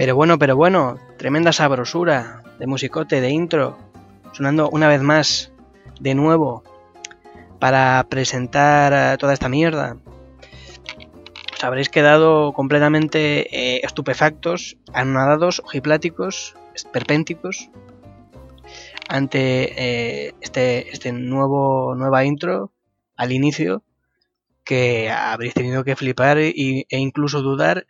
Pero bueno, pero bueno, tremenda sabrosura de musicote, de intro, sonando una vez más, de nuevo, para presentar toda esta mierda. Os habréis quedado completamente eh, estupefactos, anonadados, ojipláticos, esperpénticos, ante eh, este, este nuevo, nueva intro al inicio que habréis tenido que flipar e incluso dudar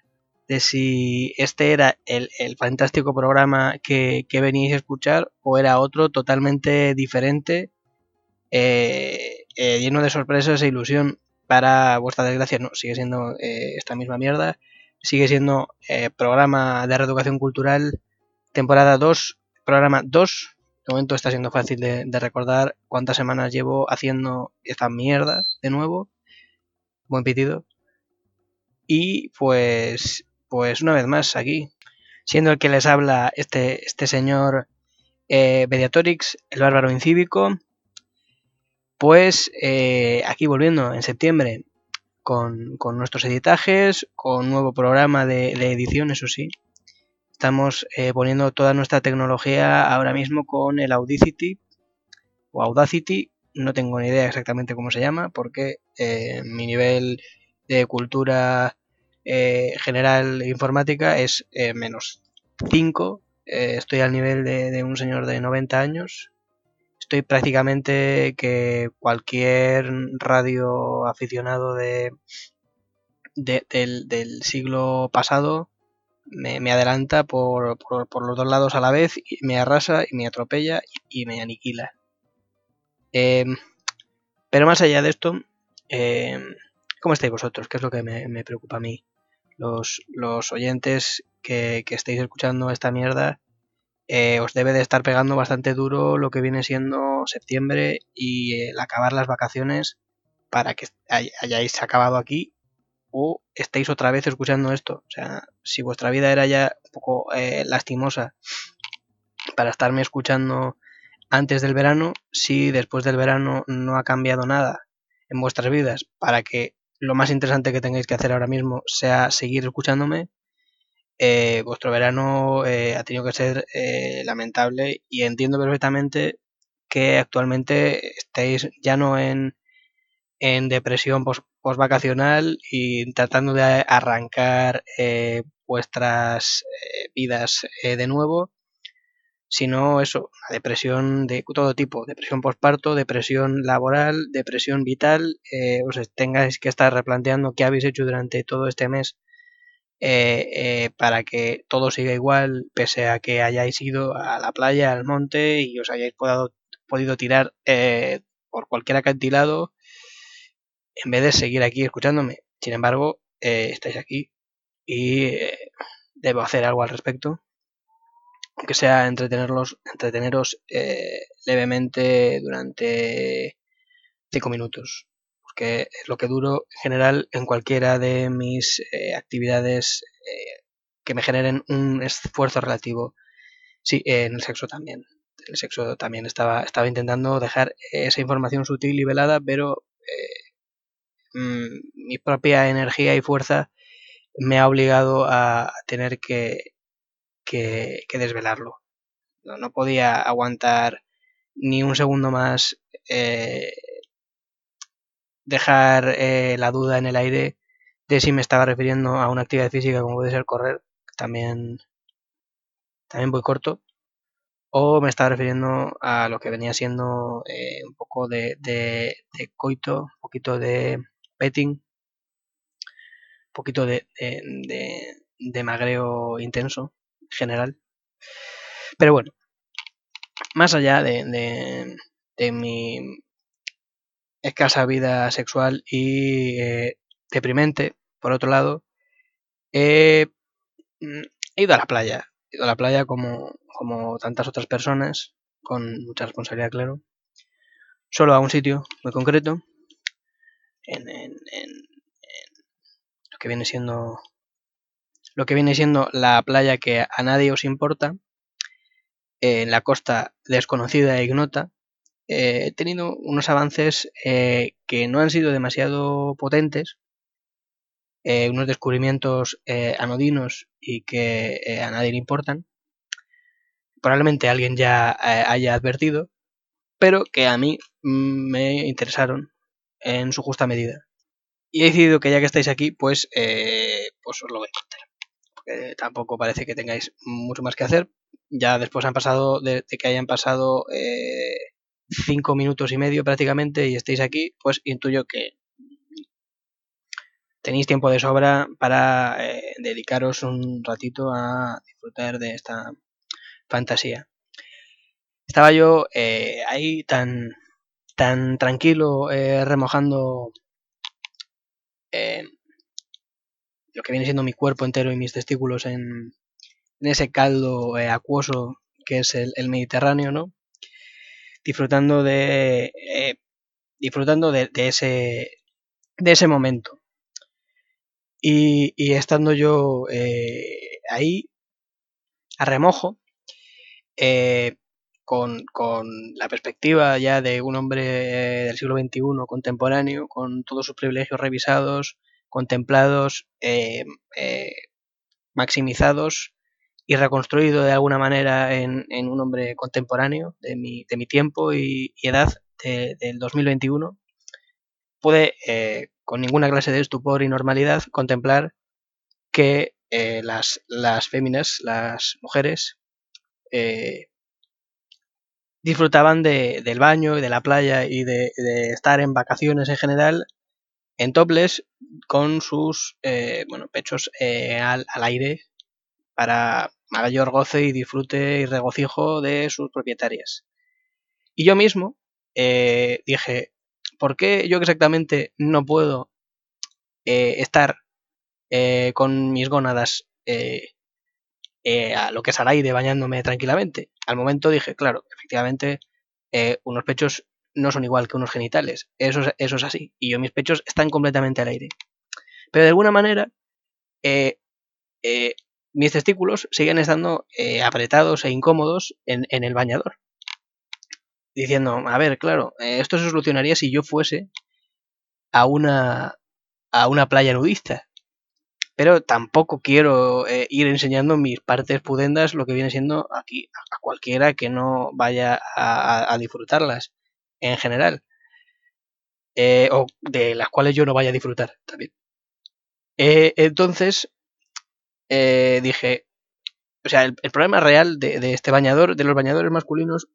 de si este era el, fantástico programa que, que, veníais a escuchar o era otro totalmente diferente, eh, eh, lleno de sorpresas e ilusión. Para vuestra desgracia, no, sigue siendo eh, esta misma mierda. Sigue siendo programa de reeducación cultural, temporada 2, programa 2. De momento está siendo fácil de, de recordar cuántas semanas llevo haciendo esta mierda de nuevo buen pitido. Y pues, pues una vez más aquí, siendo el que les habla este, este señor eh, Mediatorix, el bárbaro incívico, pues eh, aquí volviendo en septiembre con, nuestros editajes, con nuevo programa de, edición, eso sí. Estamos eh, poniendo toda nuestra tecnología ahora mismo con el Audacity o Audacity no tengo ni idea exactamente cómo se llama, porque mi nivel de cultura eh, general informática es eh, menos 5. estoy al nivel de, un señor de 90 años. Estoy prácticamente que cualquier radio aficionado de, del, siglo pasado me, adelanta por, por, los dos lados a la vez, y me arrasa y me atropella y me aniquila. Em, pero más allá de esto, em, ¿cómo estáis vosotros? ¿Qué es lo que me, preocupa a mí? Los, los oyentes que, estáis escuchando esta mierda, eh, os debe de estar pegando bastante duro lo que viene siendo septiembre y el acabar las vacaciones para que hayáis acabado aquí o estéis otra vez escuchando esto. O sea, si vuestra vida era ya un poco eh, lastimosa para estarme escuchando antes del verano, si después del verano no ha cambiado nada en vuestras vidas para que lo más interesante que tengáis que hacer ahora mismo sea seguir escuchándome, eh, vuestro verano eh, ha tenido que ser eh, lamentable y entiendo perfectamente que actualmente estéis ya no en, en depresión post, vacacional y tratando de arrancar vuestras vidas de nuevo, sino eso, la depresión de todo tipo, depresión postparto, depresión laboral, depresión vital, eh, os tengáis que estar replanteando qué habéis hecho durante todo este mes eh, eh, para que todo siga igual, pese a que hayáis ido a la playa, al monte y os hayáis podido tirar por cualquier acantilado en vez de seguir aquí escuchándome. Sin embargo, estáis aquí y debo hacer algo al respecto aunque sea entretenerlos, entreteneros eh, levemente durante 5 minutos, porque es lo que duro en general en cualquiera de mis eh, actividades eh, que me generen un esfuerzo relativo. Sí, en el sexo también. El sexo también estaba, estaba intentando dejar esa información sutil y velada, pero mm, mi propia energía y fuerza me ha obligado a tener que que, desvelarlo. No, podía aguantar ni un segundo más eh, dejar eh, la duda en el aire de si me estaba refiriendo a una actividad física como puede ser correr, también, también voy corto, o me estaba refiriendo a lo que venía siendo eh, un poco de, de, coito, un poquito de petting, un poquito de, de magreo intenso general. Pero bueno, más allá de, de, mi escasa vida sexual y eh, deprimente, por otro lado, he ido a la playa. He ido a la playa como, como tantas otras personas, con mucha responsabilidad, claro. Solo a un sitio muy concreto, en, en, en lo que viene siendo lo que viene siendo la playa que a nadie os importa, en la costa desconocida e ignota, eh, he tenido unos avances eh, que no han sido demasiado potentes, unos descubrimientos anodinos y que a nadie le importan. Probablemente alguien ya haya advertido, pero que a mí mm, me interesaron en su justa medida. Y he decidido que ya que estáis aquí, pues, pues os lo voy a contar. Tampoco parece que tengáis mucho más que hacer. Ya después han pasado, de, que hayan pasado cinco minutos y medio prácticamente y estéis aquí, pues intuyo que tenéis tiempo de sobra para eh, dedicaros un ratito a disfrutar de esta fantasía. Estaba yo eh, ahí tan, tan tranquilo eh, remojando lo que viene siendo mi cuerpo entero y mis testículos en, ese caldo acuoso que es el, Mediterráneo, ¿no? disfrutando de eh, disfrutando de, ese de ese momento y, estando yo eh, ahí a remojo eh, con, con, la perspectiva ya de un hombre del siglo XXI contemporáneo con todos sus privilegios revisados contemplados maximizados y reconstruido de alguna manera en, un hombre contemporáneo de mi, de mi tiempo y, edad del 2021, pude, eh, con ninguna clase de estupor y normalidad, contemplar que eh, las, las féminas, las mujeres, eh, disfrutaban del baño y de la playa y de, estar en vacaciones en general en topless con sus bueno, pechos al, al, aire para mayor goce y disfrute y regocijo de sus propietarias. Y yo mismo eh, dije, ¿por qué yo exactamente no puedo eh, estar eh, con mis gónadas a lo que es al aire bañándome tranquilamente? Al momento dije, claro, efectivamente, unos pechos no son igual que unos genitales. Eso, eso es así. Y yo mis pechos están completamente al aire. Pero de alguna manera, mis testículos siguen estando eh, apretados e incómodos en, el bañador. Diciendo, a ver, claro, eh, esto se solucionaría si yo fuese a una, a una playa nudista. Pero tampoco quiero eh, ir enseñando mis partes pudendas, lo que viene siendo aquí a cualquiera que no vaya a, disfrutarlas en general. o de las cuales yo no vaya a disfrutar también. entonces, eh, dije, o sea, el, problema real de, este bañador, de los bañadores masculinos,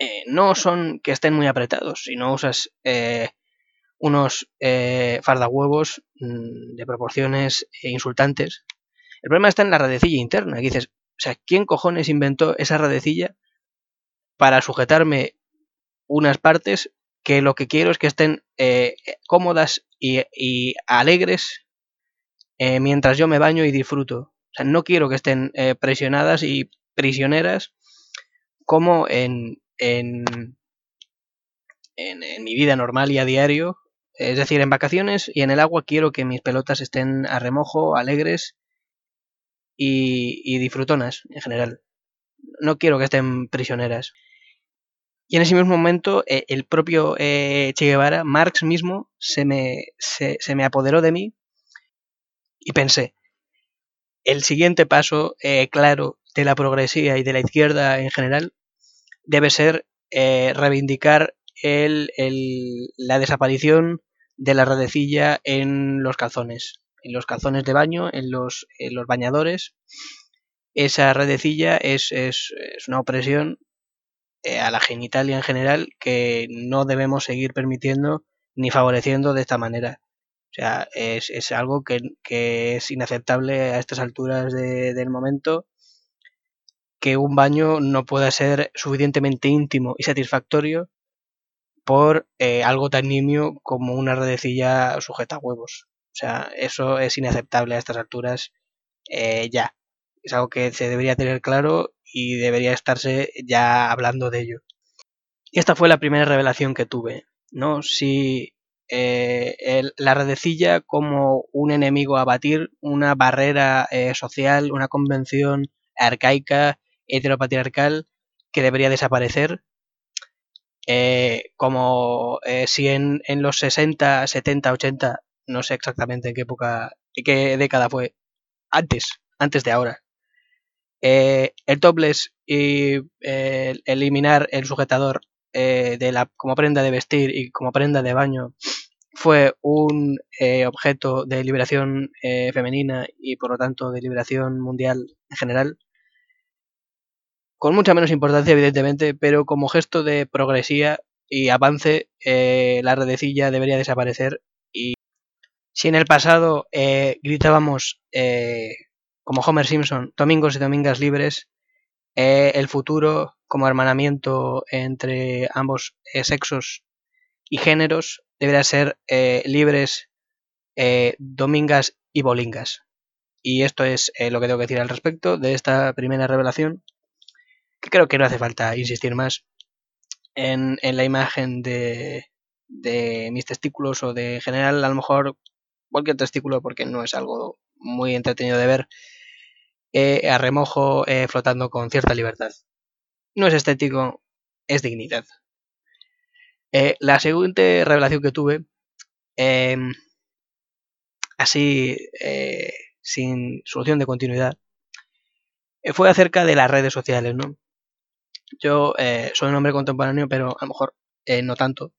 eh, no son que estén muy apretados, si no usas eh, unos fardahuevos mm, de proporciones insultantes. El problema está en la radecilla interna, dices, o sea, ¿quién cojones inventó esa radecilla para sujetarme unas partes que lo que quiero es que estén cómodas y alegres eh, mientras yo me baño y disfruto. O sea, no quiero que estén eh, presionadas y prisioneras como en, en, en, mi vida normal y a diario. Es decir, en vacaciones y en el agua quiero que mis pelotas estén a remojo, alegres y, y disfrutonas en general. No quiero que estén prisioneras. Y en ese mismo momento, eh, el propio Che Guevara, Marx mismo, se me, se, me apoderó de mí y pensé, el siguiente paso eh, claro de la progresía y de la izquierda en general debe ser eh, reivindicar el, la desaparición de la redecilla en los calzones, en los calzones de baño, en los, los bañadores. Esa redecilla es, es, una opresión eh, a la genitalia en general que no debemos seguir permitiendo ni favoreciendo de esta manera. O sea, es, algo que, es inaceptable a estas alturas del momento que un baño no pueda ser suficientemente íntimo y satisfactorio por eh, algo tan nimio como una redecilla sujeta a huevos. O sea, eso es inaceptable a estas alturas eh, ya. Es algo que se debería tener claro y debería estarse ya hablando de ello. Esta fue la primera revelación que tuve, ¿no? Si eh, la redecilla como un enemigo a batir, una barrera eh, social, una convención arcaica, heteropatriarcal que debería desaparecer. Eh, como si en, los 60, 70, 80 no sé exactamente en qué época, en qué década fue, antes, antes de ahora. Eh, el topless y eh, eliminar el sujetador eh, de la, como prenda de vestir y como prenda de baño fue un objeto de liberación femenina y por lo tanto de liberación mundial en general. Con mucha menos importancia, evidentemente, pero como gesto de progresía y avance, la redecilla debería desaparecer. Y si en el pasado gritábamos como Homer Simpson, domingos y domingas libres, eh, el futuro como hermanamiento entre ambos eh, sexos y géneros deberá ser eh, libres domingas y bolingas. Y esto es lo que tengo que decir al respecto de esta primera revelación, que creo que no hace falta insistir más en, la imagen de, de mis testículos o de en general a lo mejor cualquier testículo porque no es algo muy entretenido de ver eh, a remojo eh, flotando con cierta libertad. No es estético, es dignidad. Eh, la siguiente revelación que tuve, em, así sin solución de continuidad, fue acerca de las redes sociales, ¿no? Yo soy un hombre contemporáneo, pero a lo mejor no tanto.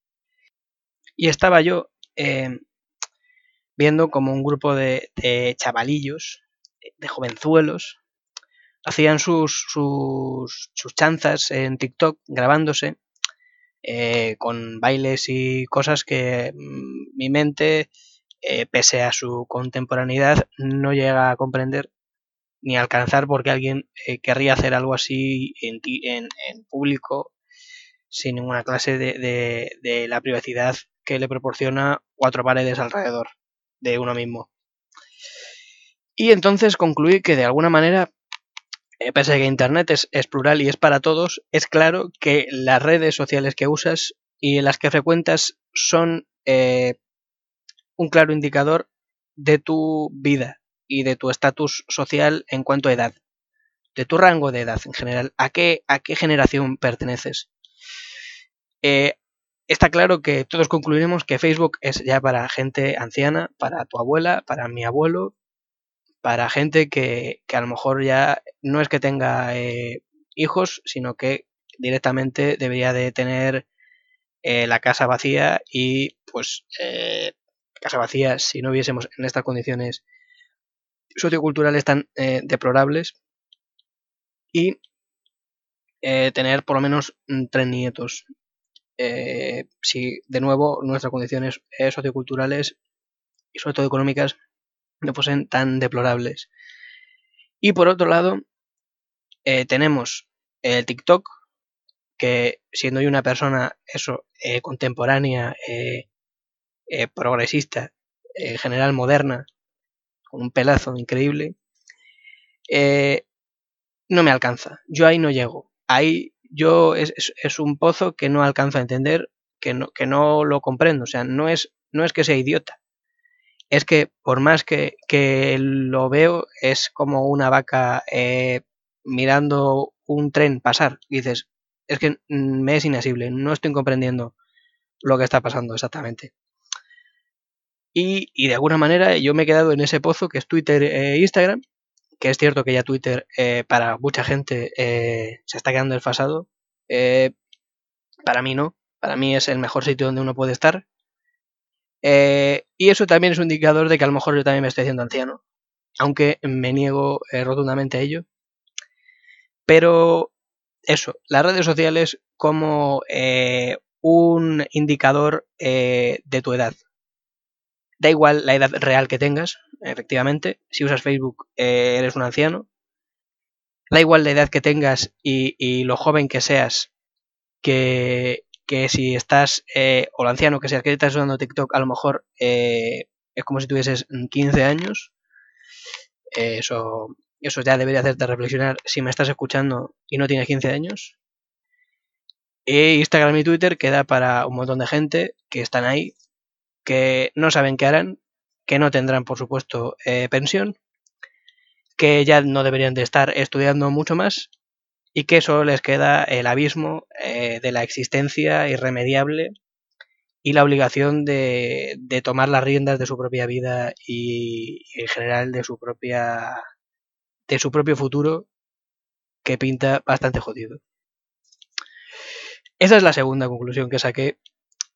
Y estaba yo em, viendo como un grupo de chavalillos de jovenzuelos hacían sus, sus, chanzas en TikTok grabándose eh, con bailes y cosas que mm, mi mente, eh, pese a su contemporaneidad, no llega a comprender ni a alcanzar porque alguien eh, querría hacer algo así en, en, público sin ninguna clase de, de la privacidad que le proporciona cuatro paredes alrededor de uno mismo. Y entonces concluí que de alguna manera, eh, pese a que Internet es, plural y es para todos, es claro que las redes sociales que usas y las que frecuentas son eh, un claro indicador de tu vida y de tu estatus social en cuanto a edad, de tu rango de edad en general, a qué, a qué generación perteneces. Eh, está claro que todos concluiremos que Facebook es ya para gente anciana, para tu abuela, para mi abuelo, para gente que, a lo mejor ya no es que tenga eh, hijos, sino que directamente debería de tener eh, la casa vacía y pues eh, casa vacía si no hubiésemos en estas condiciones socioculturales tan deplorables y tener por lo menos mm, tres nietos. si de nuevo nuestras condiciones socioculturales y sobre todo económicas no fuesen tan deplorables. Y por otro lado, eh, tenemos el TikTok, que siendo yo una persona, eso, eh, contemporánea, eh, progresista, en general moderna, con un pelazo increíble, no me alcanza. Yo ahí no llego. Ahí yo es, es, un pozo que no alcanzo a entender, que no, que no lo comprendo. O sea, no es, no es que sea idiota, es que por más que, lo veo, es como una vaca eh, mirando un tren pasar. Y dices, es que me es inasible, no estoy comprendiendo lo que está pasando exactamente. Y, de alguna manera yo me he quedado en ese pozo que es Twitter e Instagram, que es cierto que ya Twitter eh, para mucha gente se está quedando desfasado. para mí no, para mí es el mejor sitio donde uno puede estar. Eh, y eso también es un indicador de que a lo mejor yo también me estoy haciendo anciano, aunque me niego eh, rotundamente a ello. Pero eso, las redes sociales como eh, un indicador de tu edad. Da igual la edad real que tengas, efectivamente. Si usas Facebook, eres un anciano. Da igual la edad que tengas y, y lo joven que seas, que, que si estás, eh, o el anciano que seas, que estás usando TikTok, a lo mejor eh, es como si tuvieses 15 años. Eh, eso, eso ya debería hacerte reflexionar si me estás escuchando y no tienes 15 años. E Instagram y Twitter queda para un montón de gente que están ahí, que no saben qué harán, que no tendrán, por supuesto, pensión, que ya no deberían de estar estudiando mucho más y que solo les queda el abismo eh, de la existencia irremediable y la obligación de, tomar las riendas de su propia vida y, en general de su propia de su propio futuro que pinta bastante jodido. Esa es la segunda conclusión que saqué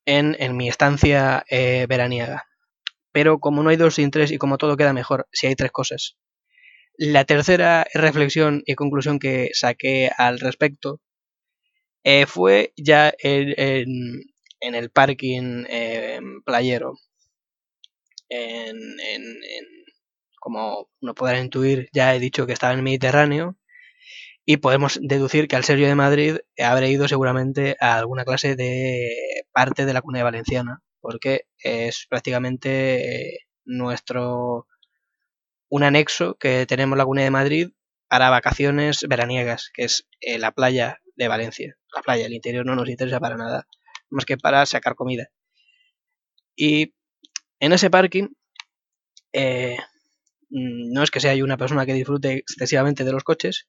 en, mi estancia eh, veraniega. Pero como no hay dos sin tres y como todo queda mejor si hay tres cosas. La tercera reflexión y conclusión que saqué al respecto eh, fue ya en, el parking eh, playero. En, como uno podrá intuir, ya he dicho que estaba en el Mediterráneo y podemos deducir que al ser yo de Madrid habré ido seguramente a alguna clase de parte de la comunidad valenciana, porque es prácticamente eh, nuestro un anexo que tenemos la de Madrid para vacaciones veraniegas, que es eh, la playa de Valencia. La playa, el interior no nos interesa para nada, más que para sacar comida. Y en ese parking, eh, no es que sea una persona que disfrute excesivamente de los coches,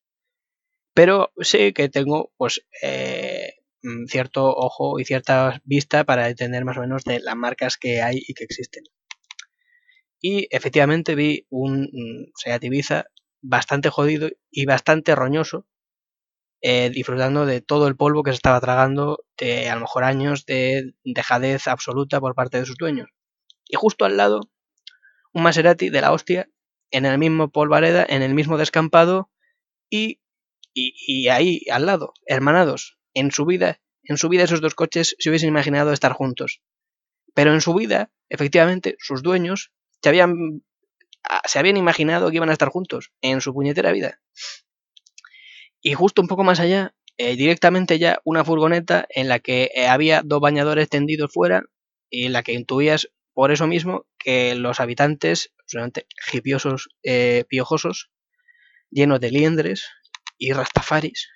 pero sí que tengo pues eh, cierto ojo y cierta vista para entender más o menos de las marcas que hay y que existen. Y efectivamente vi un mm, Seat Ibiza bastante jodido y bastante roñoso, eh, disfrutando de todo el polvo que se estaba tragando de a lo mejor años de dejadez absoluta por parte de sus dueños. Y justo al lado, un Maserati de la hostia, en el mismo polvareda, en el mismo descampado y y, ahí, al lado, hermanados, en su vida, en su vida esos dos coches se hubiesen imaginado estar juntos. Pero en su vida, efectivamente, sus dueños se habían, ah, se habían imaginado que iban a estar juntos, en su puñetera vida. Y justo un poco más allá, eh, directamente ya una furgoneta en la que eh, había dos bañadores tendidos fuera y en la que intuías por eso mismo que los habitantes, solamente hipiosos, eh, piojosos, llenos de liendres, y rastafaris,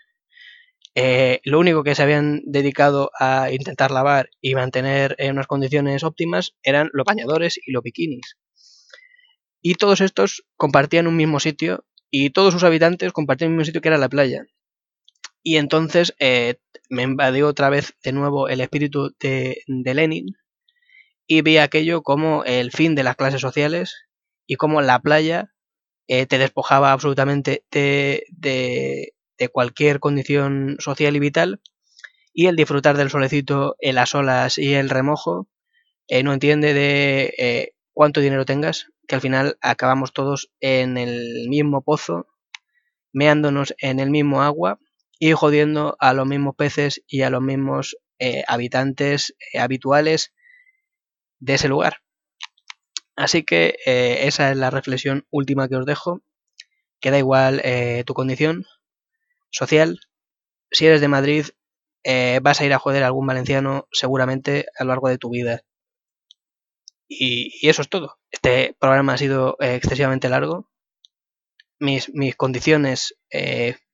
eh, lo único que se habían dedicado a intentar lavar y mantener en unas condiciones óptimas eran los bañadores y los bikinis. Y todos estos compartían un mismo sitio y todos sus habitantes compartían un mismo sitio que era la playa. Y entonces eh, me invadió otra vez de nuevo el espíritu de, Lenin y vi aquello como el fin de las clases sociales y como la playa eh, te despojaba absolutamente de, de, cualquier condición social y vital, y el disfrutar del solecito en las olas y el remojo eh, no entiende de eh, cuánto dinero tengas, que al final acabamos todos en el mismo pozo, meándonos en el mismo agua y jodiendo a los mismos peces y a los mismos habitantes habituales de ese lugar. Así que eh, esa es la reflexión última que os dejo. Que da igual eh, tu condición social. Si eres de Madrid, eh, vas a ir a joder a algún valenciano seguramente a lo largo de tu vida. Y, eso es todo. Este programa ha sido excesivamente largo. Mis, mis condiciones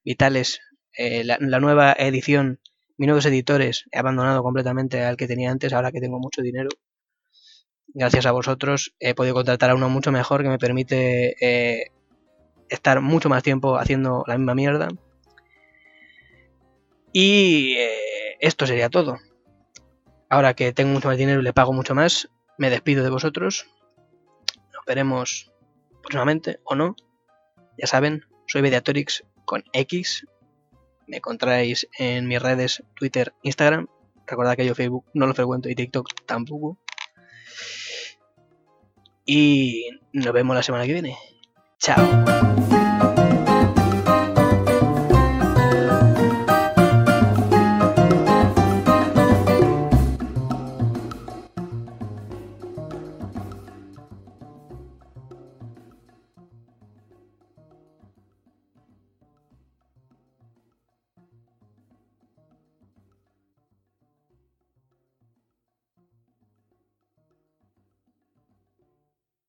vitales, la, la nueva edición, mis nuevos editores, he abandonado completamente al que tenía antes, ahora que tengo mucho dinero gracias a vosotros, he podido contratar a uno mucho mejor que me permite eh, estar mucho más tiempo haciendo la misma mierda. Y eh, esto sería todo. Ahora que tengo mucho más dinero y le pago mucho más, me despido de vosotros. Nos veremos próximamente o no. Ya saben, soy Mediatorix con X. Me encontráis en mis redes Twitter, Instagram. Recordad que yo Facebook no lo frecuento y TikTok tampoco. Y nos vemos la semana que viene. Chao.